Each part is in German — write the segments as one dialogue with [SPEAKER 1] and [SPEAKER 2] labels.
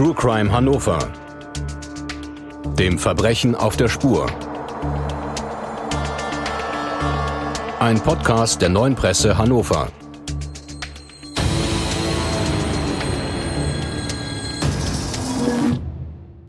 [SPEAKER 1] True Crime Hannover. Dem Verbrechen auf der Spur. Ein Podcast der neuen Presse Hannover.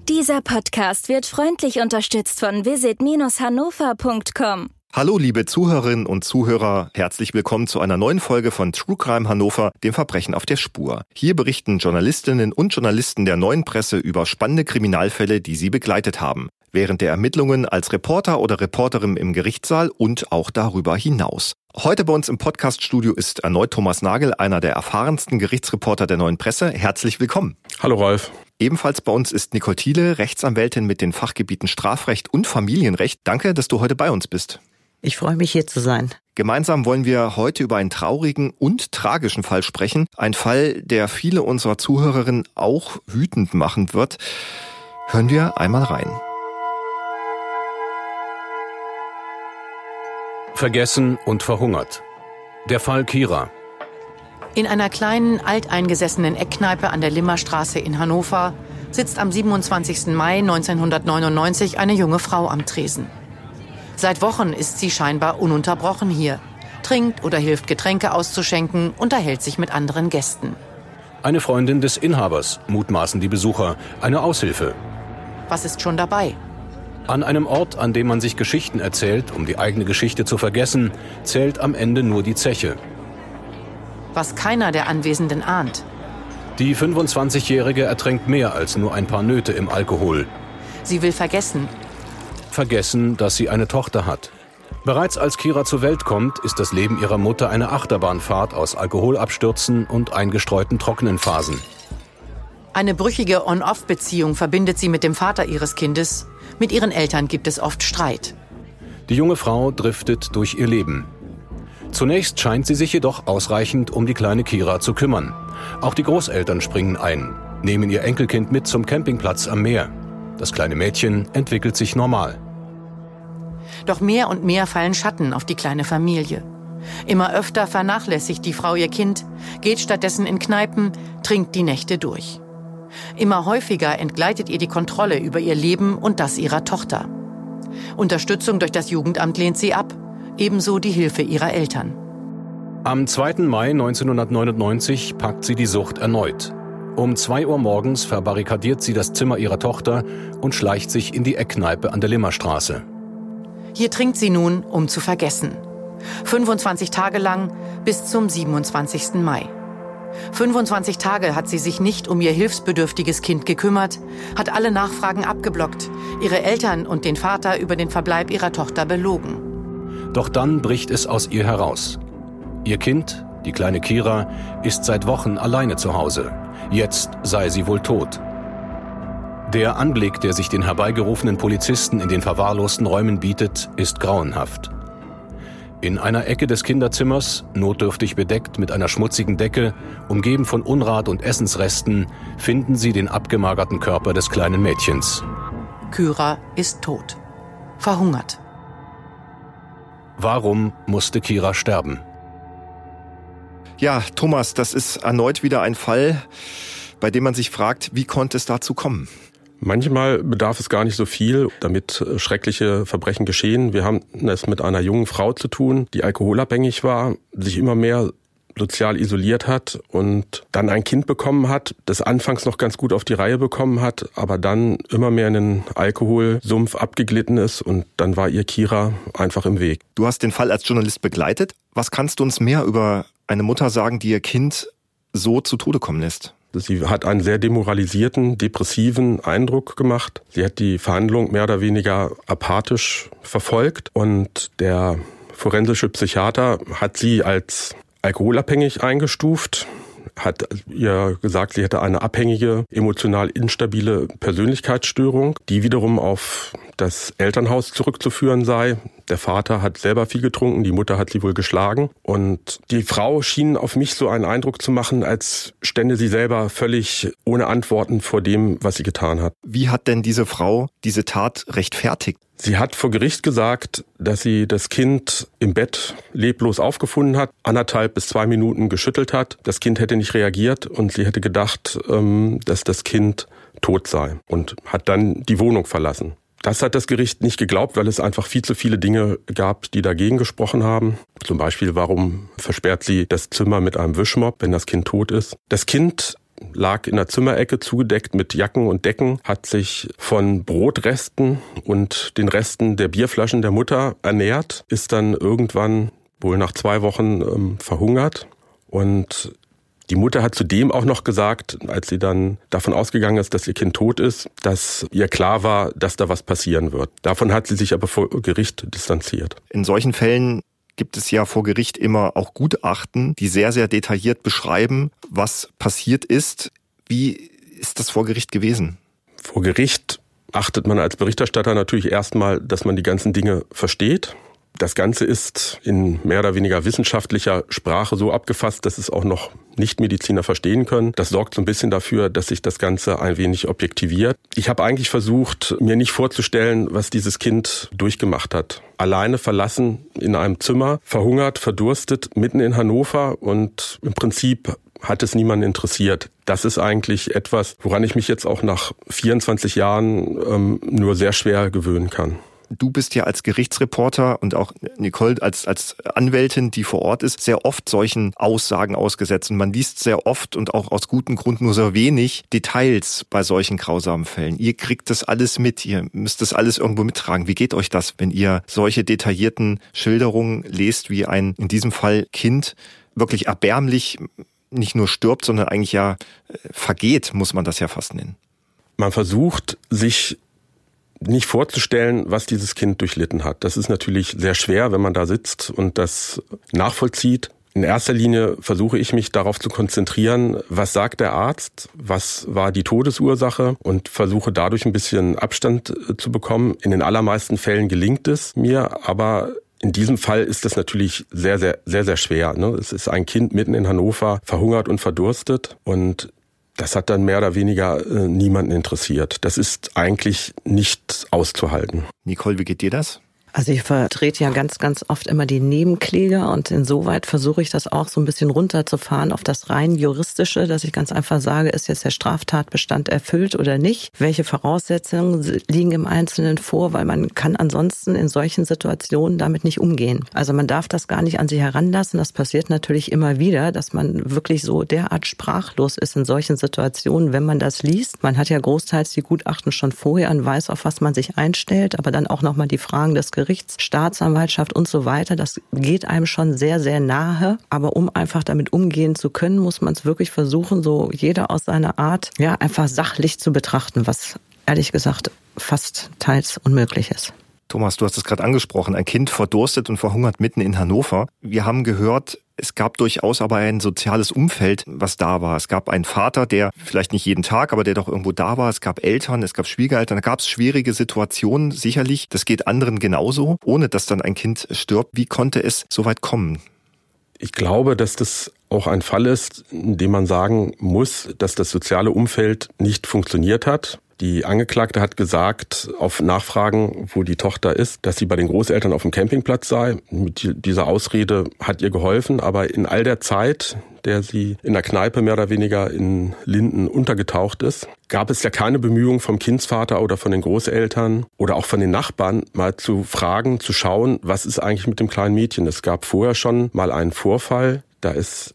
[SPEAKER 2] Dieser Podcast wird freundlich unterstützt von visit-hannover.com.
[SPEAKER 3] Hallo liebe Zuhörerinnen und Zuhörer, herzlich willkommen zu einer neuen Folge von True Crime Hannover, dem Verbrechen auf der Spur. Hier berichten Journalistinnen und Journalisten der neuen Presse über spannende Kriminalfälle, die sie begleitet haben. Während der Ermittlungen als Reporter oder Reporterin im Gerichtssaal und auch darüber hinaus. Heute bei uns im Podcaststudio ist erneut Thomas Nagel, einer der erfahrensten Gerichtsreporter der neuen Presse. Herzlich willkommen.
[SPEAKER 4] Hallo Rolf.
[SPEAKER 3] Ebenfalls bei uns ist Nicole Thiele, Rechtsanwältin mit den Fachgebieten Strafrecht und Familienrecht. Danke, dass du heute bei uns bist.
[SPEAKER 5] Ich freue mich hier zu sein.
[SPEAKER 3] Gemeinsam wollen wir heute über einen traurigen und tragischen Fall sprechen. Ein Fall, der viele unserer Zuhörerinnen auch wütend machen wird. Hören wir einmal rein.
[SPEAKER 1] Vergessen und verhungert. Der Fall Kira.
[SPEAKER 6] In einer kleinen, alteingesessenen Eckkneipe an der Limmerstraße in Hannover sitzt am 27. Mai 1999 eine junge Frau am Tresen. Seit Wochen ist sie scheinbar ununterbrochen hier, trinkt oder hilft Getränke auszuschenken, unterhält sich mit anderen Gästen.
[SPEAKER 1] Eine Freundin des Inhabers, mutmaßen die Besucher, eine Aushilfe.
[SPEAKER 6] Was ist schon dabei?
[SPEAKER 1] An einem Ort, an dem man sich Geschichten erzählt, um die eigene Geschichte zu vergessen, zählt am Ende nur die Zeche.
[SPEAKER 6] Was keiner der Anwesenden ahnt.
[SPEAKER 1] Die 25-Jährige ertränkt mehr als nur ein paar Nöte im Alkohol.
[SPEAKER 6] Sie will vergessen,
[SPEAKER 1] vergessen, dass sie eine Tochter hat. Bereits als Kira zur Welt kommt, ist das Leben ihrer Mutter eine Achterbahnfahrt aus Alkoholabstürzen und eingestreuten trockenen Phasen.
[SPEAKER 6] Eine brüchige On-Off-Beziehung verbindet sie mit dem Vater ihres Kindes. Mit ihren Eltern gibt es oft Streit.
[SPEAKER 1] Die junge Frau driftet durch ihr Leben. Zunächst scheint sie sich jedoch ausreichend um die kleine Kira zu kümmern. Auch die Großeltern springen ein, nehmen ihr Enkelkind mit zum Campingplatz am Meer. Das kleine Mädchen entwickelt sich normal.
[SPEAKER 6] Doch mehr und mehr fallen Schatten auf die kleine Familie. Immer öfter vernachlässigt die Frau ihr Kind, geht stattdessen in Kneipen, trinkt die Nächte durch. Immer häufiger entgleitet ihr die Kontrolle über ihr Leben und das ihrer Tochter. Unterstützung durch das Jugendamt lehnt sie ab, ebenso die Hilfe ihrer Eltern.
[SPEAKER 1] Am 2. Mai 1999 packt sie die Sucht erneut. Um zwei Uhr morgens verbarrikadiert sie das Zimmer ihrer Tochter und schleicht sich in die Eckkneipe an der Limmerstraße.
[SPEAKER 6] Hier trinkt sie nun, um zu vergessen. 25 Tage lang bis zum 27. Mai. 25 Tage hat sie sich nicht um ihr hilfsbedürftiges Kind gekümmert, hat alle Nachfragen abgeblockt, ihre Eltern und den Vater über den Verbleib ihrer Tochter belogen.
[SPEAKER 1] Doch dann bricht es aus ihr heraus. Ihr Kind, die kleine Kira, ist seit Wochen alleine zu Hause. Jetzt sei sie wohl tot. Der Anblick, der sich den herbeigerufenen Polizisten in den verwahrlosten Räumen bietet, ist grauenhaft. In einer Ecke des Kinderzimmers, notdürftig bedeckt mit einer schmutzigen Decke, umgeben von Unrat und Essensresten, finden sie den abgemagerten Körper des kleinen Mädchens.
[SPEAKER 6] Kyra ist tot. Verhungert.
[SPEAKER 1] Warum musste Kira sterben?
[SPEAKER 3] Ja, Thomas, das ist erneut wieder ein Fall, bei dem man sich fragt, wie konnte es dazu kommen?
[SPEAKER 4] Manchmal bedarf es gar nicht so viel, damit äh, schreckliche Verbrechen geschehen. Wir haben es mit einer jungen Frau zu tun, die alkoholabhängig war, sich immer mehr sozial isoliert hat und dann ein Kind bekommen hat, das anfangs noch ganz gut auf die Reihe bekommen hat, aber dann immer mehr in den Alkoholsumpf abgeglitten ist und dann war ihr Kira einfach im Weg.
[SPEAKER 3] Du hast den Fall als Journalist begleitet. Was kannst du uns mehr über eine Mutter sagen, die ihr Kind so zu Tode kommen lässt?
[SPEAKER 4] Sie hat einen sehr demoralisierten, depressiven Eindruck gemacht. Sie hat die Verhandlung mehr oder weniger apathisch verfolgt und der forensische Psychiater hat sie als alkoholabhängig eingestuft hat ihr gesagt, sie hätte eine abhängige, emotional instabile Persönlichkeitsstörung, die wiederum auf das Elternhaus zurückzuführen sei. Der Vater hat selber viel getrunken, die Mutter hat sie wohl geschlagen. Und die Frau schien auf mich so einen Eindruck zu machen, als stände sie selber völlig ohne Antworten vor dem, was sie getan hat.
[SPEAKER 3] Wie hat denn diese Frau diese Tat rechtfertigt?
[SPEAKER 4] Sie hat vor Gericht gesagt, dass sie das Kind im Bett leblos aufgefunden hat, anderthalb bis zwei Minuten geschüttelt hat. Das Kind hätte nicht reagiert und sie hätte gedacht, ähm, dass das Kind tot sei und hat dann die Wohnung verlassen. Das hat das Gericht nicht geglaubt, weil es einfach viel zu viele Dinge gab, die dagegen gesprochen haben. Zum Beispiel, warum versperrt sie das Zimmer mit einem Wischmopp, wenn das Kind tot ist? Das Kind lag in der Zimmerecke zugedeckt mit Jacken und Decken, hat sich von Brotresten und den Resten der Bierflaschen der Mutter ernährt, ist dann irgendwann wohl nach zwei Wochen ähm, verhungert und die Mutter hat zudem auch noch gesagt, als sie dann davon ausgegangen ist, dass ihr Kind tot ist, dass ihr klar war, dass da was passieren wird. Davon hat sie sich aber vor Gericht distanziert.
[SPEAKER 3] In solchen Fällen gibt es ja vor Gericht immer auch Gutachten, die sehr, sehr detailliert beschreiben, was passiert ist. Wie ist das vor Gericht gewesen?
[SPEAKER 4] Vor Gericht achtet man als Berichterstatter natürlich erstmal, dass man die ganzen Dinge versteht. Das Ganze ist in mehr oder weniger wissenschaftlicher Sprache so abgefasst, dass es auch noch Nichtmediziner verstehen können. Das sorgt so ein bisschen dafür, dass sich das Ganze ein wenig objektiviert. Ich habe eigentlich versucht, mir nicht vorzustellen, was dieses Kind durchgemacht hat. Alleine verlassen in einem Zimmer, verhungert, verdurstet, mitten in Hannover und im Prinzip hat es niemanden interessiert. Das ist eigentlich etwas, woran ich mich jetzt auch nach 24 Jahren ähm, nur sehr schwer gewöhnen kann.
[SPEAKER 3] Du bist ja als Gerichtsreporter und auch Nicole als, als Anwältin, die vor Ort ist, sehr oft solchen Aussagen ausgesetzt. Und man liest sehr oft und auch aus gutem Grund nur so wenig Details bei solchen grausamen Fällen. Ihr kriegt das alles mit, ihr müsst das alles irgendwo mittragen. Wie geht euch das, wenn ihr solche detaillierten Schilderungen lest, wie ein, in diesem Fall Kind, wirklich erbärmlich nicht nur stirbt, sondern eigentlich ja äh, vergeht, muss man das ja fast nennen.
[SPEAKER 4] Man versucht, sich nicht vorzustellen, was dieses Kind durchlitten hat. Das ist natürlich sehr schwer, wenn man da sitzt und das nachvollzieht. In erster Linie versuche ich mich darauf zu konzentrieren, was sagt der Arzt, was war die Todesursache und versuche dadurch ein bisschen Abstand äh, zu bekommen. In den allermeisten Fällen gelingt es mir, aber in diesem Fall ist das natürlich sehr, sehr, sehr, sehr schwer. Ne? Es ist ein Kind mitten in Hannover, verhungert und verdurstet und das hat dann mehr oder weniger äh, niemanden interessiert. Das ist eigentlich nicht auszuhalten.
[SPEAKER 3] Nicole, wie geht dir das?
[SPEAKER 5] Also ich vertrete ja ganz, ganz oft immer die Nebenkläger und insoweit versuche ich das auch so ein bisschen runterzufahren auf das rein juristische, dass ich ganz einfach sage, ist jetzt der Straftatbestand erfüllt oder nicht? Welche Voraussetzungen liegen im Einzelnen vor? Weil man kann ansonsten in solchen Situationen damit nicht umgehen. Also man darf das gar nicht an sich heranlassen. Das passiert natürlich immer wieder, dass man wirklich so derart sprachlos ist in solchen Situationen, wenn man das liest. Man hat ja großteils die Gutachten schon vorher und weiß, auf was man sich einstellt, aber dann auch nochmal die Fragen des Staatsanwaltschaft und so weiter. Das geht einem schon sehr, sehr nahe. Aber um einfach damit umgehen zu können, muss man es wirklich versuchen, so jeder aus seiner Art, ja, einfach sachlich zu betrachten, was ehrlich gesagt fast teils unmöglich ist.
[SPEAKER 3] Thomas, du hast es gerade angesprochen, ein Kind verdurstet und verhungert mitten in Hannover. Wir haben gehört, es gab durchaus aber ein soziales Umfeld, was da war. Es gab einen Vater, der vielleicht nicht jeden Tag, aber der doch irgendwo da war. Es gab Eltern, es gab Schwiegereltern, da gab es schwierige Situationen, sicherlich. Das geht anderen genauso, ohne dass dann ein Kind stirbt. Wie konnte es so weit kommen?
[SPEAKER 4] Ich glaube, dass das auch ein Fall ist, in dem man sagen muss, dass das soziale Umfeld nicht funktioniert hat. Die Angeklagte hat gesagt, auf Nachfragen, wo die Tochter ist, dass sie bei den Großeltern auf dem Campingplatz sei. Mit dieser Ausrede hat ihr geholfen, aber in all der Zeit, der sie in der Kneipe mehr oder weniger in Linden untergetaucht ist, gab es ja keine Bemühungen vom Kindsvater oder von den Großeltern oder auch von den Nachbarn mal zu fragen, zu schauen, was ist eigentlich mit dem kleinen Mädchen. Es gab vorher schon mal einen Vorfall, da ist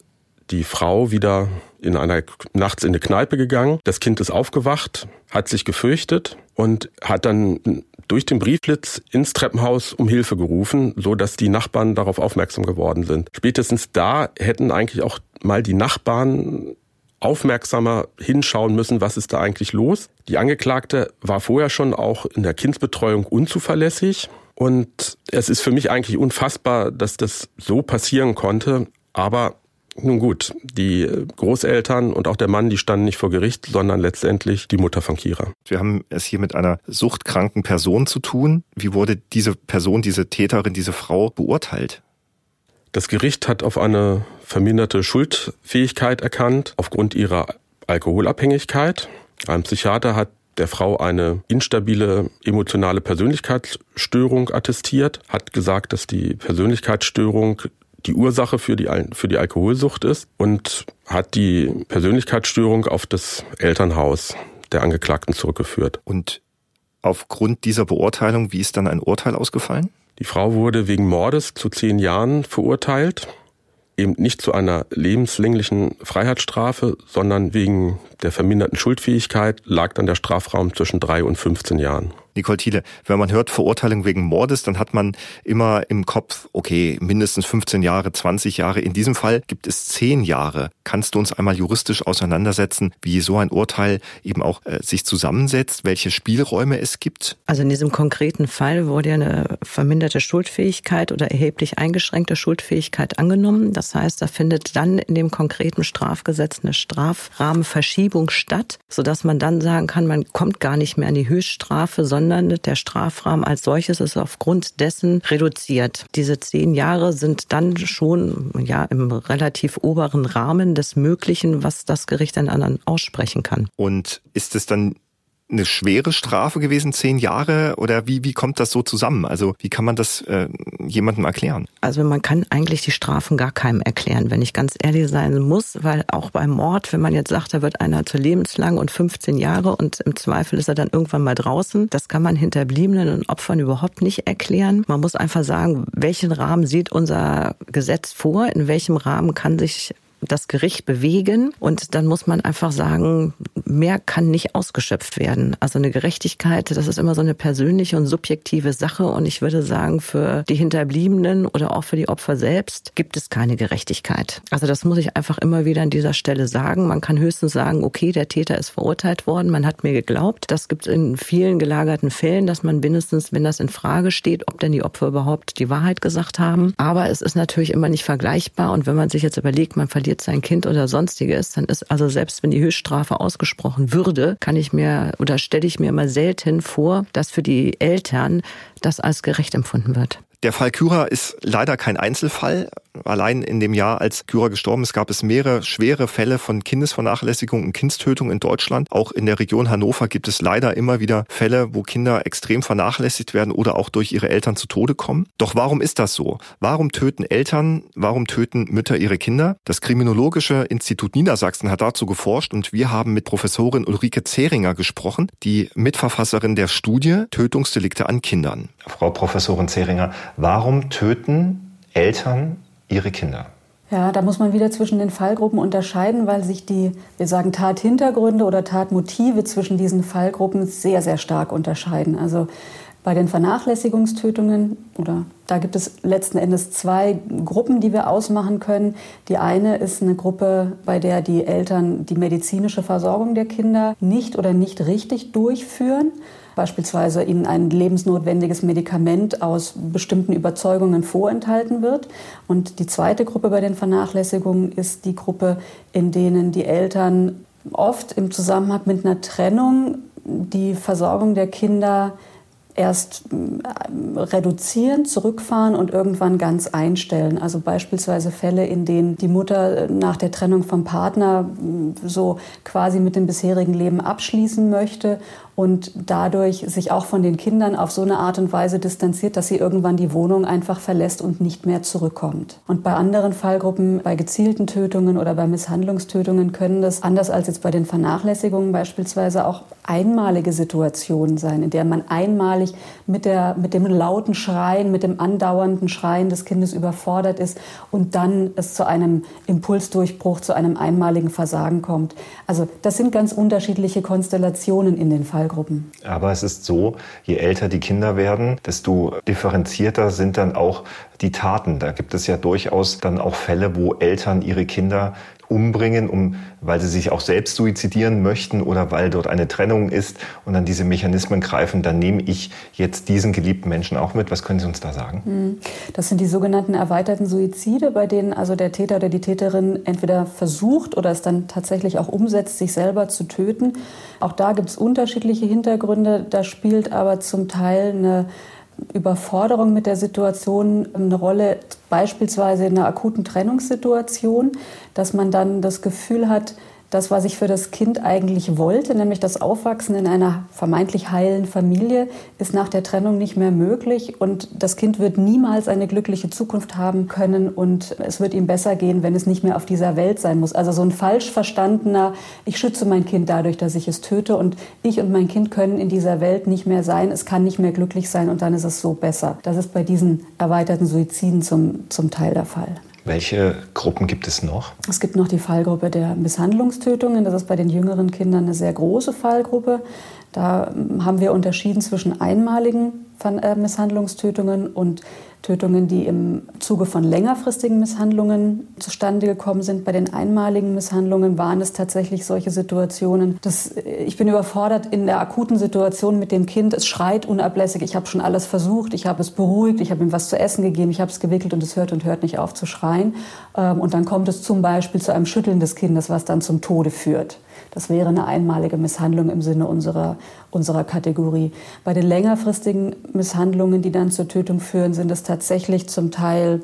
[SPEAKER 4] die Frau wieder in einer nachts in eine Kneipe gegangen. Das Kind ist aufgewacht, hat sich gefürchtet und hat dann durch den Briefblitz ins Treppenhaus um Hilfe gerufen, so dass die Nachbarn darauf aufmerksam geworden sind. Spätestens da hätten eigentlich auch mal die Nachbarn aufmerksamer hinschauen müssen, was ist da eigentlich los. Die Angeklagte war vorher schon auch in der Kindsbetreuung unzuverlässig. Und es ist für mich eigentlich unfassbar, dass das so passieren konnte. Aber nun gut, die Großeltern und auch der Mann, die standen nicht vor Gericht, sondern letztendlich die Mutter von Kira.
[SPEAKER 3] Wir haben es hier mit einer suchtkranken Person zu tun. Wie wurde diese Person, diese Täterin, diese Frau beurteilt?
[SPEAKER 4] Das Gericht hat auf eine verminderte Schuldfähigkeit erkannt aufgrund ihrer Alkoholabhängigkeit. Ein Psychiater hat der Frau eine instabile emotionale Persönlichkeitsstörung attestiert, hat gesagt, dass die Persönlichkeitsstörung die Ursache für die, für die Alkoholsucht ist und hat die Persönlichkeitsstörung auf das Elternhaus der Angeklagten zurückgeführt.
[SPEAKER 3] Und aufgrund dieser Beurteilung, wie ist dann ein Urteil ausgefallen?
[SPEAKER 4] Die Frau wurde wegen Mordes zu zehn Jahren verurteilt eben nicht zu einer lebenslänglichen Freiheitsstrafe, sondern wegen der verminderten Schuldfähigkeit lag dann der Strafraum zwischen drei und 15 Jahren.
[SPEAKER 3] Nicole Thiele, wenn man hört Verurteilung wegen Mordes, dann hat man immer im Kopf, okay, mindestens 15 Jahre, 20 Jahre. In diesem Fall gibt es 10 Jahre. Kannst du uns einmal juristisch auseinandersetzen, wie so ein Urteil eben auch äh, sich zusammensetzt, welche Spielräume es gibt?
[SPEAKER 5] Also in diesem konkreten Fall wurde ja eine verminderte Schuldfähigkeit oder erheblich eingeschränkte Schuldfähigkeit angenommen. Das heißt, da findet dann in dem konkreten Strafgesetz eine Strafrahmenverschiebung statt, sodass man dann sagen kann, man kommt gar nicht mehr an die Höchststrafe, sondern sondern der Strafrahmen als solches ist aufgrund dessen reduziert. Diese zehn Jahre sind dann schon ja im relativ oberen Rahmen des Möglichen, was das Gericht dann anderen aussprechen kann.
[SPEAKER 3] Und ist es dann eine schwere Strafe gewesen, zehn Jahre? Oder wie, wie kommt das so zusammen? Also wie kann man das äh, jemandem erklären?
[SPEAKER 5] Also man kann eigentlich die Strafen gar keinem erklären, wenn ich ganz ehrlich sein muss, weil auch beim Mord, wenn man jetzt sagt, da wird einer zu lebenslang und 15 Jahre und im Zweifel ist er dann irgendwann mal draußen, das kann man Hinterbliebenen und Opfern überhaupt nicht erklären. Man muss einfach sagen, welchen Rahmen sieht unser Gesetz vor, in welchem Rahmen kann sich das Gericht bewegen. Und dann muss man einfach sagen, mehr kann nicht ausgeschöpft werden. Also eine Gerechtigkeit, das ist immer so eine persönliche und subjektive Sache. Und ich würde sagen, für die Hinterbliebenen oder auch für die Opfer selbst gibt es keine Gerechtigkeit. Also das muss ich einfach immer wieder an dieser Stelle sagen. Man kann höchstens sagen, okay, der Täter ist verurteilt worden, man hat mir geglaubt. Das gibt es in vielen gelagerten Fällen, dass man mindestens, wenn das in Frage steht, ob denn die Opfer überhaupt die Wahrheit gesagt haben. Aber es ist natürlich immer nicht vergleichbar. Und wenn man sich jetzt überlegt, man verliert sein Kind oder sonstiges, dann ist also selbst wenn die Höchststrafe ausgesprochen würde, kann ich mir oder stelle ich mir immer selten vor, dass für die Eltern das als gerecht empfunden wird.
[SPEAKER 3] Der Fall Kyra ist leider kein Einzelfall. Allein in dem Jahr, als Kyra gestorben ist, gab es mehrere schwere Fälle von Kindesvernachlässigung und Kindstötung in Deutschland. Auch in der Region Hannover gibt es leider immer wieder Fälle, wo Kinder extrem vernachlässigt werden oder auch durch ihre Eltern zu Tode kommen. Doch warum ist das so? Warum töten Eltern, warum töten Mütter ihre Kinder? Das Kriminologische Institut Niedersachsen hat dazu geforscht und wir haben mit Professorin Ulrike Zehringer gesprochen, die Mitverfasserin der Studie Tötungsdelikte an Kindern. Frau Professorin Zehringer, warum töten Eltern ihre Kinder?
[SPEAKER 7] Ja, da muss man wieder zwischen den Fallgruppen unterscheiden, weil sich die, wir sagen, Tathintergründe oder Tatmotive zwischen diesen Fallgruppen sehr, sehr stark unterscheiden. Also bei den Vernachlässigungstötungen oder da gibt es letzten Endes zwei Gruppen, die wir ausmachen können. Die eine ist eine Gruppe, bei der die Eltern die medizinische Versorgung der Kinder nicht oder nicht richtig durchführen beispielsweise ihnen ein lebensnotwendiges Medikament aus bestimmten Überzeugungen vorenthalten wird. Und die zweite Gruppe bei den Vernachlässigungen ist die Gruppe, in denen die Eltern oft im Zusammenhang mit einer Trennung die Versorgung der Kinder erst äh, reduzieren, zurückfahren und irgendwann ganz einstellen. Also beispielsweise Fälle, in denen die Mutter nach der Trennung vom Partner so quasi mit dem bisherigen Leben abschließen möchte und dadurch sich auch von den Kindern auf so eine Art und Weise distanziert, dass sie irgendwann die Wohnung einfach verlässt und nicht mehr zurückkommt. Und bei anderen Fallgruppen, bei gezielten Tötungen oder bei Misshandlungstötungen können das, anders als jetzt bei den Vernachlässigungen beispielsweise, auch einmalige Situationen sein, in der man einmalig mit, der, mit dem lauten Schreien, mit dem andauernden Schreien des Kindes überfordert ist und dann es zu einem Impulsdurchbruch, zu einem einmaligen Versagen kommt. Also das sind ganz unterschiedliche Konstellationen in den Fallgruppen. Fallgruppen.
[SPEAKER 3] Aber es ist so, je älter die Kinder werden, desto differenzierter sind dann auch die Taten. Da gibt es ja durchaus dann auch Fälle, wo Eltern ihre Kinder umbringen, um, weil sie sich auch selbst suizidieren möchten oder weil dort eine Trennung ist und dann diese Mechanismen greifen, dann nehme ich jetzt diesen geliebten Menschen auch mit. Was können Sie uns da sagen? Hm.
[SPEAKER 7] Das sind die sogenannten erweiterten Suizide, bei denen also der Täter oder die Täterin entweder versucht oder es dann tatsächlich auch umsetzt, sich selber zu töten. Auch da gibt es unterschiedliche Hintergründe. Da spielt aber zum Teil eine Überforderung mit der Situation eine Rolle, beispielsweise in einer akuten Trennungssituation, dass man dann das Gefühl hat, das, was ich für das Kind eigentlich wollte, nämlich das Aufwachsen in einer vermeintlich heilen Familie, ist nach der Trennung nicht mehr möglich und das Kind wird niemals eine glückliche Zukunft haben können und es wird ihm besser gehen, wenn es nicht mehr auf dieser Welt sein muss. Also so ein falsch verstandener, ich schütze mein Kind dadurch, dass ich es töte und ich und mein Kind können in dieser Welt nicht mehr sein, es kann nicht mehr glücklich sein und dann ist es so besser. Das ist bei diesen erweiterten Suiziden zum, zum Teil der Fall.
[SPEAKER 3] Welche Gruppen gibt es noch?
[SPEAKER 7] Es gibt noch die Fallgruppe der Misshandlungstötungen. Das ist bei den jüngeren Kindern eine sehr große Fallgruppe. Da ähm, haben wir unterschieden zwischen einmaligen äh, Misshandlungstötungen und Tötungen, die im Zuge von längerfristigen Misshandlungen zustande gekommen sind. Bei den einmaligen Misshandlungen waren es tatsächlich solche Situationen, dass äh, ich bin überfordert in der akuten Situation mit dem Kind. Es schreit unablässig. Ich habe schon alles versucht. Ich habe es beruhigt. Ich habe ihm was zu essen gegeben. Ich habe es gewickelt und es hört und hört nicht auf zu schreien. Ähm, und dann kommt es zum Beispiel zu einem Schütteln des Kindes, was dann zum Tode führt. Das wäre eine einmalige Misshandlung im Sinne unserer, unserer Kategorie. Bei den längerfristigen Misshandlungen, die dann zur Tötung führen, sind es tatsächlich zum Teil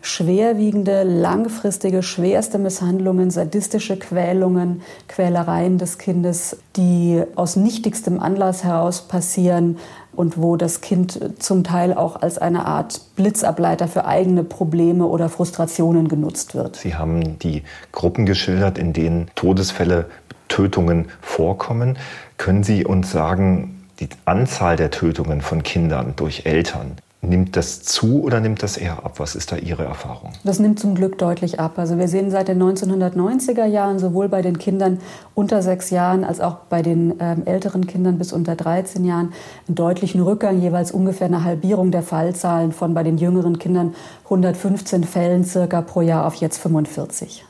[SPEAKER 7] schwerwiegende, langfristige, schwerste Misshandlungen, sadistische Quälungen, Quälereien des Kindes, die aus nichtigstem Anlass heraus passieren und wo das Kind zum Teil auch als eine Art Blitzableiter für eigene Probleme oder Frustrationen genutzt wird.
[SPEAKER 3] Sie haben die Gruppen geschildert, in denen Todesfälle Tötungen vorkommen. Können Sie uns sagen, die Anzahl der Tötungen von Kindern durch Eltern, Nimmt das zu oder nimmt das eher ab? Was ist da Ihre Erfahrung?
[SPEAKER 7] Das nimmt zum Glück deutlich ab. Also wir sehen seit den 1990er Jahren sowohl bei den Kindern unter sechs Jahren als auch bei den ähm, älteren Kindern bis unter 13 Jahren einen deutlichen Rückgang, jeweils ungefähr eine Halbierung der Fallzahlen von bei den jüngeren Kindern 115 Fällen circa pro Jahr auf jetzt 45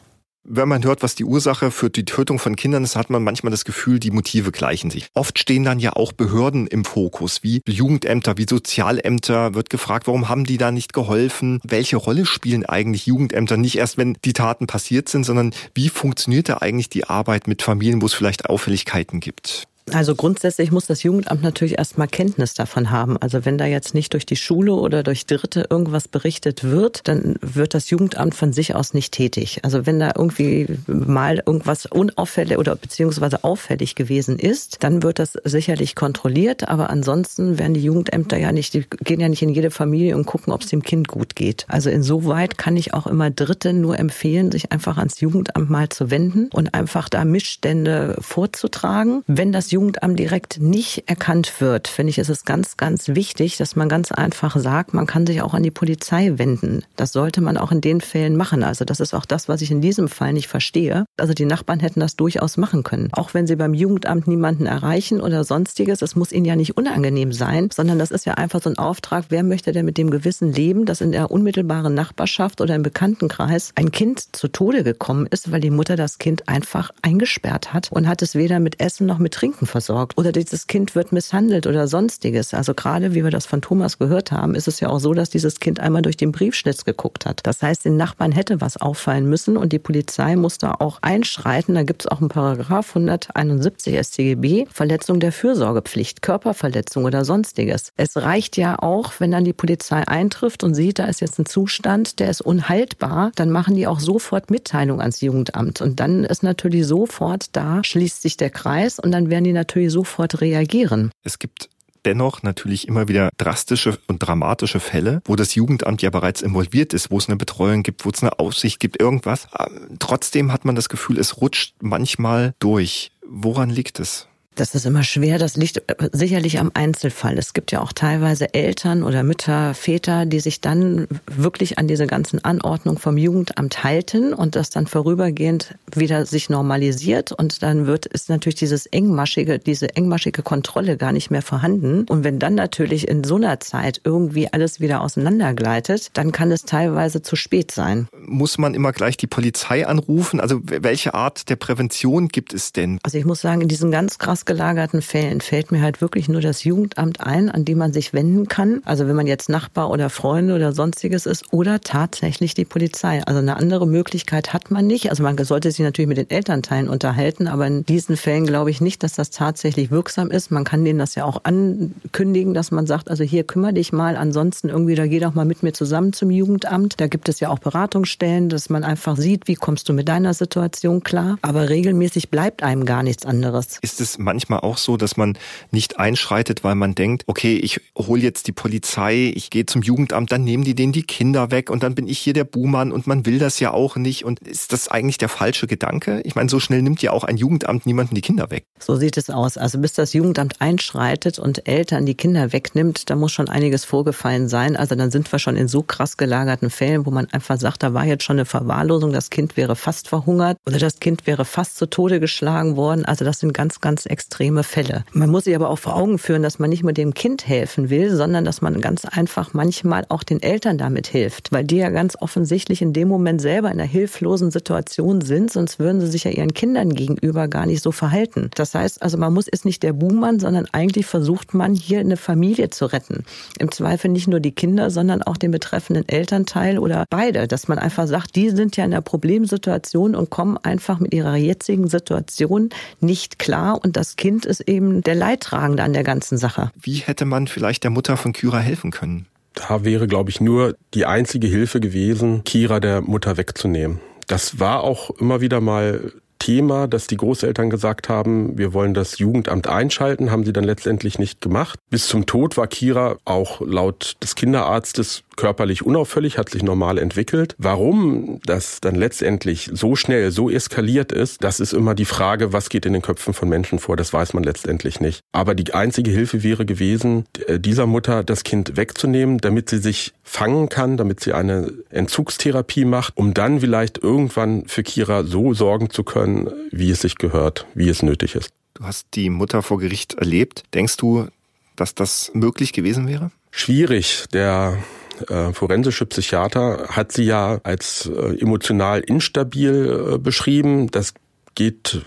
[SPEAKER 3] wenn man hört, was die Ursache für die Tötung von Kindern ist, hat man manchmal das Gefühl, die Motive gleichen sich. Oft stehen dann ja auch Behörden im Fokus, wie Jugendämter, wie Sozialämter. Wird gefragt, warum haben die da nicht geholfen? Welche Rolle spielen eigentlich Jugendämter? Nicht erst, wenn die Taten passiert sind, sondern wie funktioniert da eigentlich die Arbeit mit Familien, wo es vielleicht Auffälligkeiten gibt?
[SPEAKER 5] Also grundsätzlich muss das Jugendamt natürlich erstmal Kenntnis davon haben. Also wenn da jetzt nicht durch die Schule oder durch Dritte irgendwas berichtet wird, dann wird das Jugendamt von sich aus nicht tätig. Also wenn da irgendwie mal irgendwas unauffällig oder beziehungsweise auffällig gewesen ist, dann wird das sicherlich kontrolliert. Aber ansonsten werden die Jugendämter ja nicht, die gehen ja nicht in jede Familie und gucken, ob es dem Kind gut geht. Also insoweit kann ich auch immer Dritten nur empfehlen, sich einfach ans Jugendamt mal zu wenden und einfach da Missstände vorzutragen. Wenn das Jugendamt direkt nicht erkannt wird, finde ich, ist es ganz, ganz wichtig, dass man ganz einfach sagt, man kann sich auch an die Polizei wenden. Das sollte man auch in den Fällen machen. Also das ist auch das, was ich in diesem Fall nicht verstehe. Also die Nachbarn hätten das durchaus machen können. Auch wenn sie beim Jugendamt niemanden erreichen oder sonstiges, es muss ihnen ja nicht unangenehm sein, sondern das ist ja einfach so ein Auftrag, wer möchte denn mit dem Gewissen leben, dass in der unmittelbaren Nachbarschaft oder im Bekanntenkreis ein Kind zu Tode gekommen ist, weil die Mutter das Kind einfach eingesperrt hat und hat es weder mit Essen noch mit Trinken versorgt oder dieses Kind wird misshandelt oder sonstiges. Also gerade wie wir das von Thomas gehört haben, ist es ja auch so, dass dieses Kind einmal durch den Briefschnitz geguckt hat. Das heißt, den Nachbarn hätte was auffallen müssen und die Polizei muss da auch einschreiten. Da gibt es auch einen Paragraph 171 StGB, Verletzung der Fürsorgepflicht, Körperverletzung oder sonstiges. Es reicht ja auch, wenn dann die Polizei eintrifft und sieht, da ist jetzt ein Zustand, der ist unhaltbar, dann machen die auch sofort Mitteilung ans Jugendamt. Und dann ist natürlich sofort da, schließt sich der Kreis und dann werden die natürlich sofort reagieren.
[SPEAKER 3] Es gibt dennoch natürlich immer wieder drastische und dramatische Fälle, wo das Jugendamt ja bereits involviert ist, wo es eine Betreuung gibt, wo es eine Aussicht gibt, irgendwas. Ähm, trotzdem hat man das Gefühl, es rutscht manchmal durch. Woran liegt es?
[SPEAKER 5] Das ist immer schwer. Das liegt äh, sicherlich am Einzelfall. Es gibt ja auch teilweise Eltern oder Mütter, Väter, die sich dann wirklich an diese ganzen Anordnungen vom Jugendamt halten und das dann vorübergehend wieder sich normalisiert und dann wird ist natürlich dieses engmaschige, diese engmaschige Kontrolle gar nicht mehr vorhanden. Und wenn dann natürlich in so einer Zeit irgendwie alles wieder auseinandergleitet, dann kann es teilweise zu spät sein.
[SPEAKER 3] Muss man immer gleich die Polizei anrufen? Also welche Art der Prävention gibt es denn?
[SPEAKER 5] Also ich muss sagen, in diesen ganz krass gelagerten Fällen fällt mir halt wirklich nur das Jugendamt ein, an dem man sich wenden kann. Also wenn man jetzt Nachbar oder Freunde oder sonstiges ist oder tatsächlich die Polizei. Also eine andere Möglichkeit hat man nicht. Also man sollte sich natürlich mit den Elternteilen unterhalten, aber in diesen Fällen glaube ich nicht, dass das tatsächlich wirksam ist. Man kann denen das ja auch ankündigen, dass man sagt, also hier kümmere dich mal, ansonsten irgendwie, da geh doch mal mit mir zusammen zum Jugendamt. Da gibt es ja auch Beratungsstellen, dass man einfach sieht, wie kommst du mit deiner Situation klar. Aber regelmäßig bleibt einem gar nichts anderes.
[SPEAKER 3] Ist es manchmal auch so, dass man nicht einschreitet, weil man denkt, okay, ich hole jetzt die Polizei, ich gehe zum Jugendamt, dann nehmen die denen die Kinder weg und dann bin ich hier der Buhmann und man will das ja auch nicht. Und ist das eigentlich der falsche Gedanke? Ich meine, so schnell nimmt ja auch ein Jugendamt niemanden die Kinder weg.
[SPEAKER 5] So sieht es aus. Also bis das Jugendamt einschreitet und Eltern die Kinder wegnimmt, da muss schon einiges vorgefallen sein. Also dann sind wir schon in so krass gelagerten Fällen, wo man einfach sagt, da war jetzt schon eine Verwahrlosung, das Kind wäre fast verhungert oder das Kind wäre fast zu Tode geschlagen worden. Also das sind ganz, ganz extreme Fälle. Man muss sich aber auch vor Augen führen, dass man nicht nur dem Kind helfen will, sondern dass man ganz einfach manchmal auch den Eltern damit hilft, weil die ja ganz offensichtlich in dem Moment selber in einer hilflosen Situation sind, sonst würden sie sich ja ihren Kindern gegenüber gar nicht so verhalten. Das heißt also, man muss ist nicht der Buhmann, sondern eigentlich versucht man hier eine Familie zu retten. Im Zweifel nicht nur die Kinder, sondern auch den betreffenden Elternteil oder beide, dass man einfach sagt, die sind ja in einer Problemsituation und kommen einfach mit ihrer jetzigen Situation nicht klar und das Kind ist eben der Leidtragende an der ganzen Sache.
[SPEAKER 3] Wie hätte man vielleicht der Mutter von Kyra helfen können?
[SPEAKER 4] Da wäre, glaube ich, nur die einzige Hilfe gewesen, Kira der Mutter wegzunehmen. Das war auch immer wieder mal Thema, dass die Großeltern gesagt haben, wir wollen das Jugendamt einschalten, haben sie dann letztendlich nicht gemacht. Bis zum Tod war Kira auch laut des Kinderarztes körperlich unauffällig, hat sich normal entwickelt. Warum das dann letztendlich so schnell, so eskaliert ist, das ist immer die Frage, was geht in den Köpfen von Menschen vor, das weiß man letztendlich nicht. Aber die einzige Hilfe wäre gewesen, äh, dieser Mutter das Kind wegzunehmen, damit sie sich fangen kann, damit sie eine Entzugstherapie macht, um dann vielleicht irgendwann für Kira so sorgen zu können, wie es sich gehört, wie es nötig ist.
[SPEAKER 3] Du hast die Mutter vor Gericht erlebt. Denkst du, dass das möglich gewesen wäre?
[SPEAKER 4] Schwierig. Der äh, forensische Psychiater hat sie ja als äh, emotional instabil äh, beschrieben. Das geht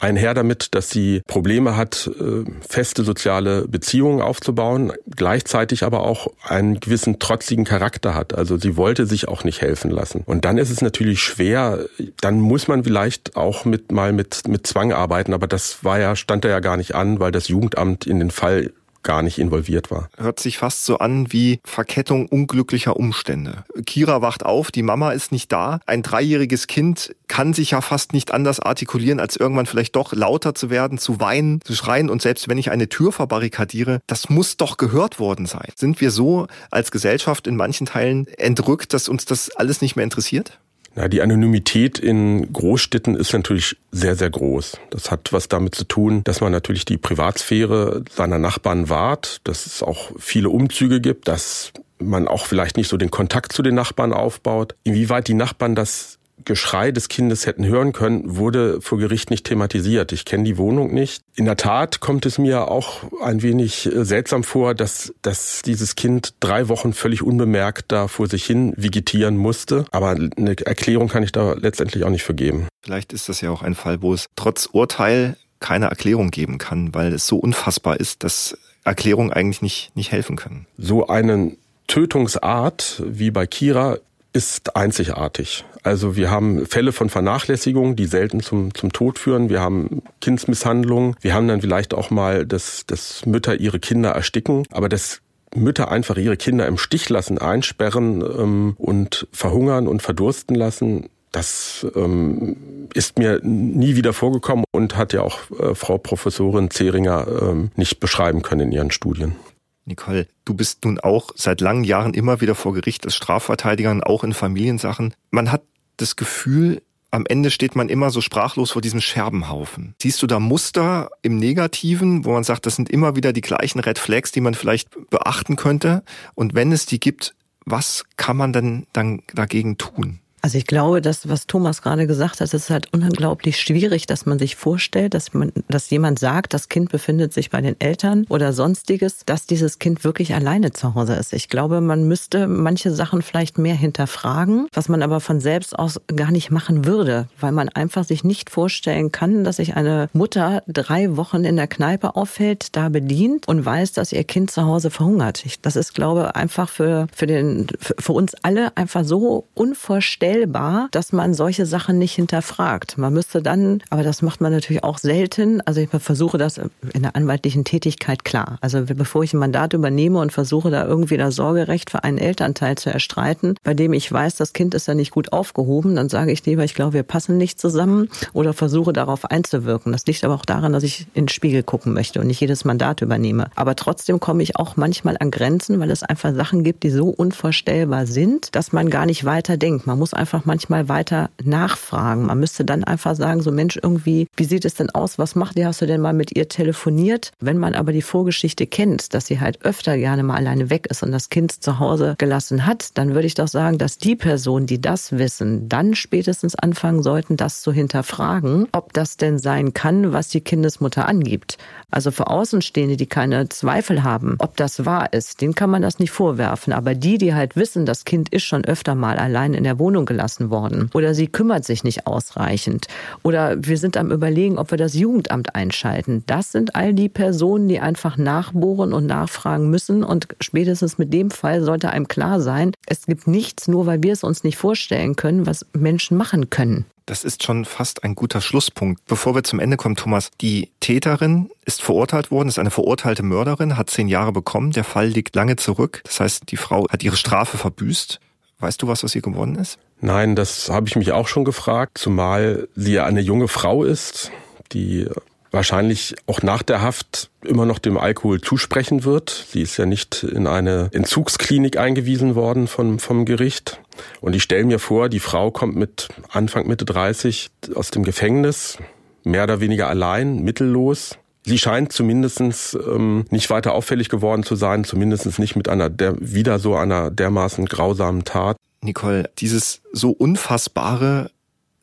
[SPEAKER 4] einher damit, dass sie Probleme hat, äh, feste soziale Beziehungen aufzubauen, gleichzeitig aber auch einen gewissen trotzigen Charakter hat. Also sie wollte sich auch nicht helfen lassen. Und dann ist es natürlich schwer, dann muss man vielleicht auch mit mal mit, mit Zwang arbeiten, aber das war ja, stand da ja gar nicht an, weil das Jugendamt in den Fall gar nicht involviert war.
[SPEAKER 3] Hört sich fast so an wie Verkettung unglücklicher Umstände. Kira wacht auf, die Mama ist nicht da. Ein dreijähriges Kind kann sich ja fast nicht anders artikulieren, als irgendwann vielleicht doch lauter zu werden, zu weinen, zu schreien. Und selbst wenn ich eine Tür verbarrikadiere, das muss doch gehört worden sein. Sind wir so als Gesellschaft in manchen Teilen entrückt, dass uns das alles nicht mehr interessiert?
[SPEAKER 4] Na, die Anonymität in Großstädten ist natürlich sehr, sehr groß. Das hat was damit zu tun, dass man natürlich die Privatsphäre seiner Nachbarn wahrt, dass es auch viele Umzüge gibt, dass man auch vielleicht nicht so den Kontakt zu den Nachbarn aufbaut. Inwieweit die Nachbarn das Geschrei des Kindes hätten hören können, wurde vor Gericht nicht thematisiert. Ich kenne die Wohnung nicht. In der Tat kommt es mir auch ein wenig äh, seltsam vor, dass, dass dieses Kind drei Wochen völlig unbemerkt da vor sich hin vegetieren musste. Aber eine Erklärung kann ich da letztendlich auch nicht vergeben.
[SPEAKER 3] Vielleicht ist das ja auch ein Fall, wo es trotz Urteil keine Erklärung geben kann, weil es so unfassbar ist, dass Erklärungen eigentlich nicht, nicht helfen können.
[SPEAKER 4] So eine Tötungsart wie bei Kira ist einzigartig. Also wir haben Fälle von Vernachlässigung, die selten zum, zum Tod führen. Wir haben Kindsmisshandlung. Wir haben dann vielleicht auch mal, dass, dass Mütter ihre Kinder ersticken. Aber dass Mütter einfach ihre Kinder im Stich lassen, einsperren ähm, und verhungern und verdursten lassen, das ähm, ist mir nie wieder vorgekommen und hat ja auch äh, Frau Professorin Zeringer ähm, nicht beschreiben können in ihren Studien.
[SPEAKER 3] Nicole, du bist nun auch seit langen Jahren immer wieder vor Gericht als Strafverteidigerin, auch in Familiensachen. Man hat das Gefühl, am Ende steht man immer so sprachlos vor diesem Scherbenhaufen. Siehst du da Muster im Negativen, wo man sagt, das sind immer wieder die gleichen Red Flags, die man vielleicht beachten könnte? Und wenn es die gibt, was kann man denn dann dagegen tun?
[SPEAKER 5] Also ich glaube, dass was Thomas gerade gesagt hat, ist halt unglaublich schwierig, dass man sich vorstellt, dass man, dass jemand sagt, das Kind befindet sich bei den Eltern oder sonstiges, dass dieses Kind wirklich alleine zu Hause ist. Ich glaube, man müsste manche Sachen vielleicht mehr hinterfragen, was man aber von selbst aus gar nicht machen würde, weil man einfach sich nicht vorstellen kann, dass sich eine Mutter drei Wochen in der Kneipe aufhält, da bedient und weiß, dass ihr Kind zu Hause verhungert. Ich, das ist, glaube einfach für, für den, für uns alle einfach so unvorstellbar unvorstellbar, dass man solche Sachen nicht hinterfragt. Man müsste dann, aber das macht man natürlich auch selten. Also ich versuche das in der anwaltlichen Tätigkeit klar. Also bevor ich ein Mandat übernehme und versuche da irgendwie das Sorgerecht für einen Elternteil zu erstreiten, bei dem ich weiß, das Kind ist ja nicht gut aufgehoben, dann sage ich lieber, ich glaube, wir passen nicht zusammen oder versuche darauf einzuwirken. Das liegt aber auch daran, dass ich in den Spiegel gucken möchte und nicht jedes Mandat übernehme. Aber trotzdem komme ich auch manchmal an Grenzen, weil es einfach Sachen gibt, die so unvorstellbar sind, dass man gar nicht weiter denkt. Man muss einfach manchmal weiter nachfragen. Man müsste dann einfach sagen, so Mensch, irgendwie, wie sieht es denn aus? Was macht ihr? Hast du denn mal mit ihr telefoniert? Wenn man aber die Vorgeschichte kennt, dass sie halt öfter gerne mal alleine weg ist und das Kind zu Hause gelassen hat, dann würde ich doch sagen, dass die Personen, die das wissen, dann spätestens anfangen sollten, das zu hinterfragen, ob das denn sein kann, was die Kindesmutter angibt. Also für Außenstehende, die keine Zweifel haben, ob das wahr ist, denen kann man das nicht vorwerfen. Aber die, die halt wissen, das Kind ist schon öfter mal allein in der Wohnung gelassen worden oder sie kümmert sich nicht ausreichend oder wir sind am Überlegen, ob wir das Jugendamt einschalten. Das sind all die Personen, die einfach nachbohren und nachfragen müssen und spätestens mit dem Fall sollte einem klar sein, es gibt nichts, nur weil wir es uns nicht vorstellen können, was Menschen machen können.
[SPEAKER 3] Das ist schon fast ein guter Schlusspunkt. Bevor wir zum Ende kommen, Thomas, die Täterin ist verurteilt worden, ist eine verurteilte Mörderin, hat zehn Jahre bekommen. Der Fall liegt lange zurück. Das heißt, die Frau hat ihre Strafe verbüßt. Weißt du was, was ihr geworden ist?
[SPEAKER 4] Nein, das habe ich mich auch schon gefragt, zumal sie ja eine junge Frau ist, die wahrscheinlich auch nach der Haft immer noch dem Alkohol zusprechen wird. Sie ist ja nicht in eine Entzugsklinik eingewiesen worden vom, vom Gericht. Und ich stelle mir vor, die Frau kommt mit Anfang, Mitte 30 aus dem Gefängnis, mehr oder weniger allein, mittellos. Sie scheint zumindestens ähm, nicht weiter auffällig geworden zu sein, zumindestens nicht mit einer der, wieder so einer dermaßen grausamen Tat.
[SPEAKER 3] Nicole, dieses so Unfassbare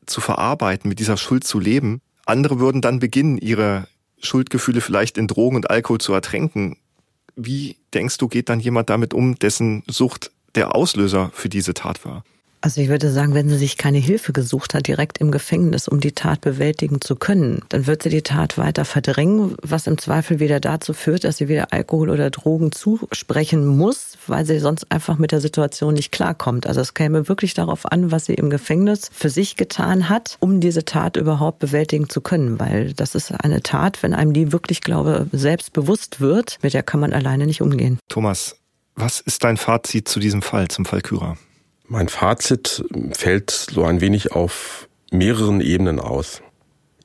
[SPEAKER 3] zu verarbeiten, mit dieser Schuld zu leben, andere würden dann beginnen, ihre Schuldgefühle vielleicht in Drogen und Alkohol zu ertränken. Wie denkst du, geht dann jemand damit um, dessen Sucht der Auslöser für diese Tat war?
[SPEAKER 5] Also ich würde sagen, wenn sie sich keine Hilfe gesucht hat, direkt im Gefängnis, um die Tat bewältigen zu können, dann wird sie die Tat weiter verdrängen, was im Zweifel wieder dazu führt, dass sie wieder Alkohol oder Drogen zusprechen muss, weil sie sonst einfach mit der Situation nicht klarkommt. Also es käme wirklich darauf an, was sie im Gefängnis für sich getan hat, um diese Tat überhaupt bewältigen zu können, weil das ist eine Tat, wenn einem die wirklich, glaube, selbst bewusst wird, mit der kann man alleine nicht umgehen.
[SPEAKER 3] Thomas, was ist dein Fazit zu diesem Fall, zum Fall Kyra?
[SPEAKER 4] Mein Fazit fällt so ein wenig auf mehreren Ebenen aus.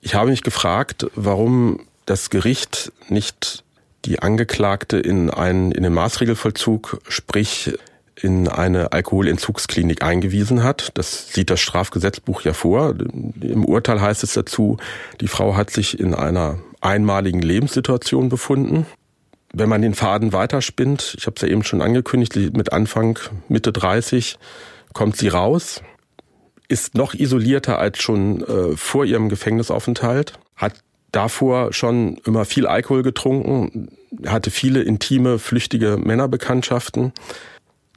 [SPEAKER 4] Ich habe mich gefragt, warum das Gericht nicht die Angeklagte in einen, in den Maßregelvollzug, sprich in eine Alkoholentzugsklinik eingewiesen hat. Das sieht das Strafgesetzbuch ja vor. Im Urteil heißt es dazu, die Frau hat sich in einer einmaligen Lebenssituation befunden. Wenn man den Faden weiterspinnt, ich habe es ja eben schon angekündigt, mit Anfang Mitte 30 kommt sie raus, ist noch isolierter als schon äh, vor ihrem Gefängnisaufenthalt, hat davor schon immer viel Alkohol getrunken, hatte viele intime, flüchtige Männerbekanntschaften,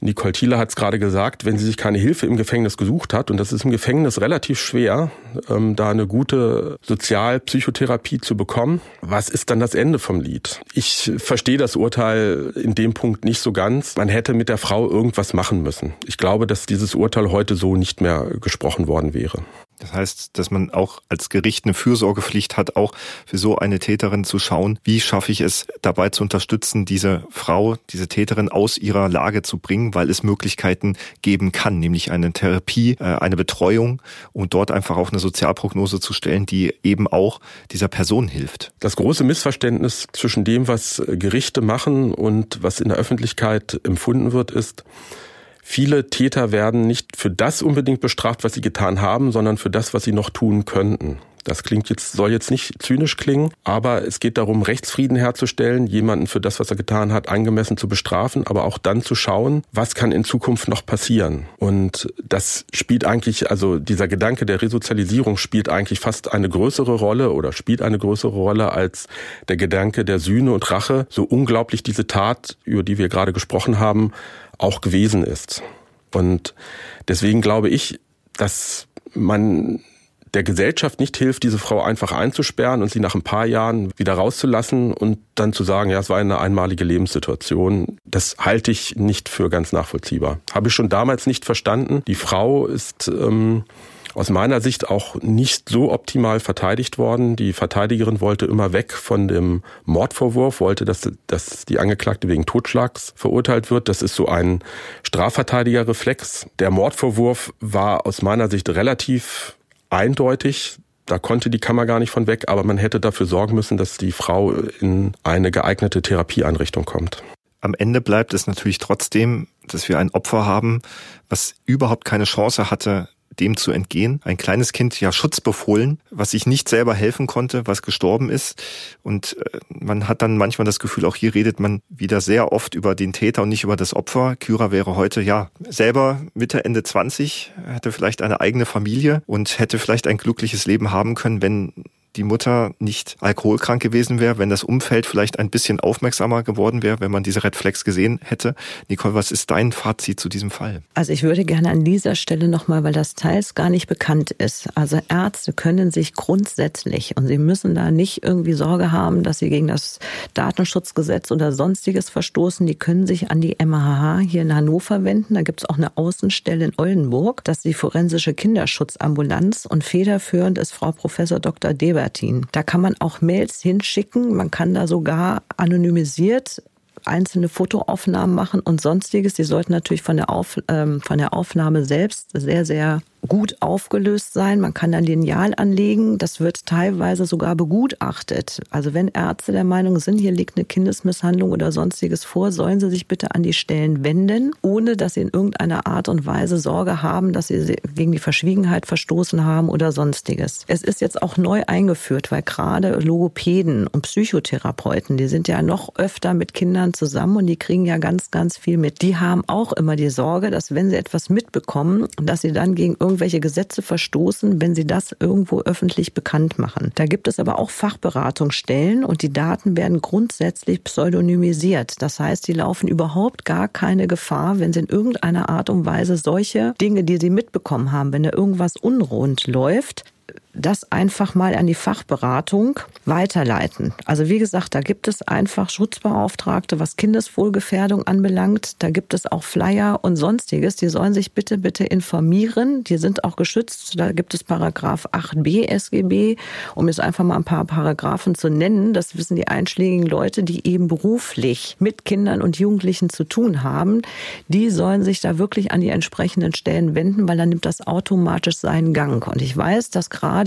[SPEAKER 4] Nicole Thiele hat es gerade gesagt, wenn sie sich keine Hilfe im Gefängnis gesucht hat, und das ist im Gefängnis relativ schwer, ähm, da eine gute Sozialpsychotherapie zu bekommen, was ist dann das Ende vom Lied? Ich verstehe das Urteil in dem Punkt nicht so ganz. Man hätte mit der Frau irgendwas machen müssen. Ich glaube, dass dieses Urteil heute so nicht mehr gesprochen worden wäre.
[SPEAKER 3] Das heißt, dass man auch als Gericht eine Fürsorgepflicht hat, auch für so eine Täterin zu schauen, wie schaffe ich es dabei zu unterstützen, diese Frau, diese Täterin aus ihrer Lage zu bringen, weil es Möglichkeiten geben kann, nämlich eine Therapie, äh, eine Betreuung und dort einfach auch eine Sozialprognose zu stellen, die eben auch dieser Person hilft.
[SPEAKER 4] Das große Missverständnis zwischen dem, was Gerichte machen und was in der Öffentlichkeit empfunden wird, ist, Viele Täter werden nicht für das unbedingt bestraft, was sie getan haben, sondern für das, was sie noch tun könnten. Das klingt jetzt, soll jetzt nicht zynisch klingen, aber es geht darum, Rechtsfrieden herzustellen, jemanden für das, was er getan hat, angemessen zu bestrafen, aber auch dann zu schauen, was kann in Zukunft noch passieren. Und das spielt eigentlich, also dieser Gedanke der Resozialisierung spielt eigentlich fast eine größere Rolle oder spielt eine größere Rolle als der Gedanke der Sühne und Rache, so unglaublich diese Tat, über die wir gerade gesprochen haben, auch gewesen ist. Und deswegen glaube ich, dass man der Gesellschaft nicht hilft, diese Frau einfach einzusperren und sie nach ein paar Jahren wieder rauszulassen und dann zu sagen, ja, es war eine einmalige Lebenssituation. Das halte ich nicht für ganz nachvollziehbar. Habe ich schon damals nicht verstanden. Die Frau ist ähm, aus meiner Sicht auch nicht so optimal verteidigt worden. Die Verteidigerin wollte immer weg von dem Mordvorwurf, wollte, dass, dass die Angeklagte wegen Totschlags verurteilt wird. Das ist so ein Strafverteidigerreflex. Der Mordvorwurf war aus meiner Sicht relativ eindeutig. Da konnte die Kammer gar nicht von weg, aber man hätte dafür sorgen müssen, dass die Frau in eine geeignete Therapieeinrichtung kommt.
[SPEAKER 3] Am Ende bleibt es natürlich trotzdem, dass wir ein Opfer haben, was überhaupt keine Chance hatte, dem zu entgehen. Ein kleines Kind ja schutzbefohlen, was sich nicht selber helfen konnte, was gestorben ist. Und äh, man hat dann manchmal das Gefühl, auch hier redet man wieder sehr oft über den Täter und nicht über das Opfer. Kyra wäre heute ja selber Mitte, Ende 20, hätte vielleicht eine eigene Familie und hätte vielleicht ein glückliches Leben haben können, wenn die Mutter nicht alkoholkrank gewesen wäre, wenn das Umfeld vielleicht ein bisschen aufmerksamer geworden wäre, wenn man diese Red Flags gesehen hätte. Nicole, was ist dein Fazit zu diesem Fall?
[SPEAKER 5] Also ich würde gerne an dieser Stelle nochmal, weil das teils gar nicht bekannt ist. Also Ärzte können sich grundsätzlich und sie müssen da nicht irgendwie Sorge haben, dass sie gegen das Datenschutzgesetz oder sonstiges verstoßen. Die können sich an die MHH hier in Hannover wenden. Da gibt es auch eine Außenstelle in Oldenburg. Das ist die forensische Kinderschutzambulanz und federführend ist Frau Professor Dr. Deber Albertin. Da kann man auch Mails hinschicken. Man kann da sogar anonymisiert einzelne Fotoaufnahmen machen und sonstiges. Die sollten natürlich von der, Auf, ähm, von der Aufnahme selbst sehr, sehr gut aufgelöst sein. Man kann ein Lineal anlegen. Das wird teilweise sogar begutachtet. Also wenn Ärzte der Meinung sind, hier liegt eine Kindesmisshandlung oder sonstiges vor, sollen sie sich bitte an die Stellen wenden, ohne dass sie in irgendeiner Art und Weise Sorge haben, dass sie gegen die Verschwiegenheit verstoßen haben oder sonstiges. Es ist jetzt auch neu eingeführt, weil gerade Logopäden und Psychotherapeuten, die sind ja noch öfter mit Kindern zusammen und die kriegen ja ganz, ganz viel mit. Die haben auch immer die Sorge, dass wenn sie etwas mitbekommen, dass sie dann gegen irgendwelche Gesetze verstoßen, wenn sie das irgendwo öffentlich bekannt machen. Da gibt es aber auch Fachberatungsstellen und die Daten werden grundsätzlich pseudonymisiert. Das heißt, sie laufen überhaupt gar keine Gefahr, wenn sie in irgendeiner Art und Weise solche Dinge, die sie mitbekommen haben, wenn da irgendwas unrund läuft, das einfach mal an die Fachberatung weiterleiten. Also wie gesagt, da gibt es einfach Schutzbeauftragte, was Kindeswohlgefährdung anbelangt. Da gibt es auch Flyer und sonstiges. Die sollen sich bitte, bitte informieren. Die sind auch geschützt. Da gibt es Paragraph 8b SGB, um jetzt einfach mal ein paar Paragraphen zu nennen. Das wissen die einschlägigen Leute, die eben beruflich mit Kindern und Jugendlichen zu tun haben. Die sollen sich da wirklich an die entsprechenden Stellen wenden, weil dann nimmt das automatisch seinen Gang. Und ich weiß, dass gerade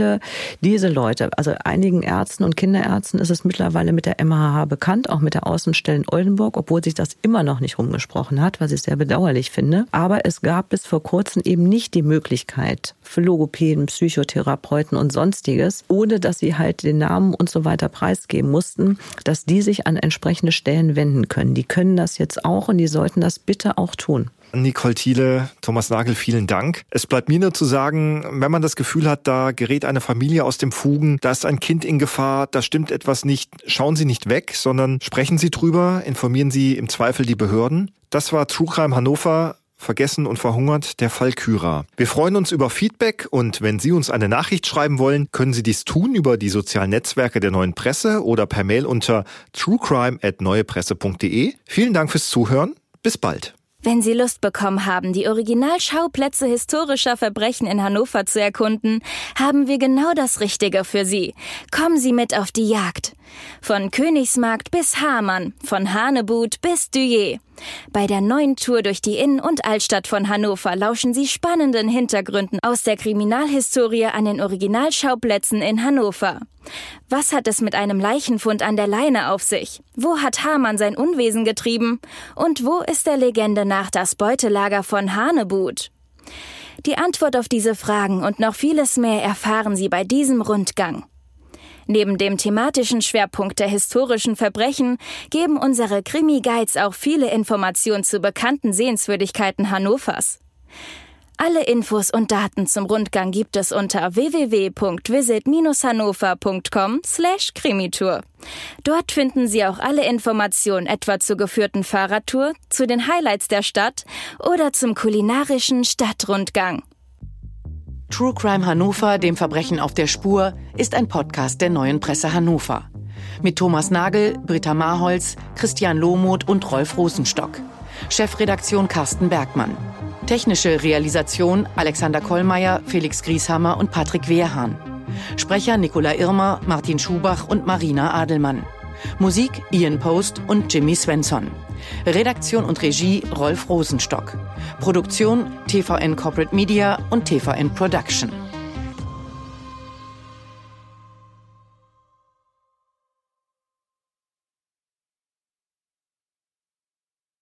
[SPEAKER 5] diese Leute, also einigen Ärzten und Kinderärzten ist es mittlerweile mit der MHH bekannt, auch mit der Außenstelle in Oldenburg, obwohl sich das immer noch nicht rumgesprochen hat, was ich sehr bedauerlich finde. Aber es gab bis vor kurzem eben nicht die Möglichkeit für Logopäden, Psychotherapeuten und sonstiges, ohne dass sie halt den Namen und so weiter preisgeben mussten, dass die sich an entsprechende Stellen wenden können. Die können das jetzt auch und die sollten das bitte auch tun.
[SPEAKER 3] Nicole Thiele, Thomas Nagel, vielen Dank. Es bleibt mir nur zu sagen, wenn man das Gefühl hat, da gerät eine Familie aus dem Fugen, da ist ein Kind in Gefahr, da stimmt etwas nicht, schauen Sie nicht weg, sondern sprechen Sie drüber, informieren Sie im Zweifel die Behörden. Das war True Crime Hannover. Vergessen und verhungert, der Fall Kyra. Wir freuen uns über Feedback und wenn Sie uns eine Nachricht schreiben wollen, können Sie dies tun über die sozialen Netzwerke der Neuen Presse oder per Mail unter truecrime@neuepresse.de. Vielen Dank fürs Zuhören. Bis bald.
[SPEAKER 2] Wenn Sie Lust bekommen haben, die Originalschauplätze historischer Verbrechen in Hannover zu erkunden, haben wir genau das Richtige für Sie. Kommen Sie mit auf die Jagd. Von Königsmarkt bis Hamann, von Hanebut bis Duyé. Bei der neuen Tour durch die Innen- und Altstadt von Hannover lauschen Sie spannenden Hintergründen aus der Kriminalhistorie an den Originalschauplätzen in Hannover. Was hat es mit einem Leichenfund an der Leine auf sich? Wo hat Hamann sein Unwesen getrieben? Und wo ist der Legende nach das Beutelager von Hanebut? Die Antwort auf diese Fragen und noch vieles mehr erfahren Sie bei diesem Rundgang. Neben dem thematischen Schwerpunkt der historischen Verbrechen geben unsere Krimi-Guides auch viele Informationen zu bekannten Sehenswürdigkeiten Hannovers. Alle Infos und Daten zum Rundgang gibt es unter www.visit-hannover.com/krimitour. Dort finden Sie auch alle Informationen etwa zur geführten Fahrradtour, zu den Highlights der Stadt oder zum kulinarischen Stadtrundgang.
[SPEAKER 6] True Crime Hannover, dem Verbrechen auf der Spur, ist ein Podcast der neuen Presse Hannover. Mit Thomas Nagel, Britta Marholz, Christian Lohmuth und Rolf Rosenstock. Chefredaktion Carsten Bergmann. Technische Realisation Alexander Kollmeier, Felix Grieshammer und Patrick Wehrhahn. Sprecher Nicola Irmer, Martin Schubach und Marina Adelmann. Musik Ian Post und Jimmy Svensson. Redaktion und Regie Rolf Rosenstock. Produktion TVN Corporate Media und TVN Production.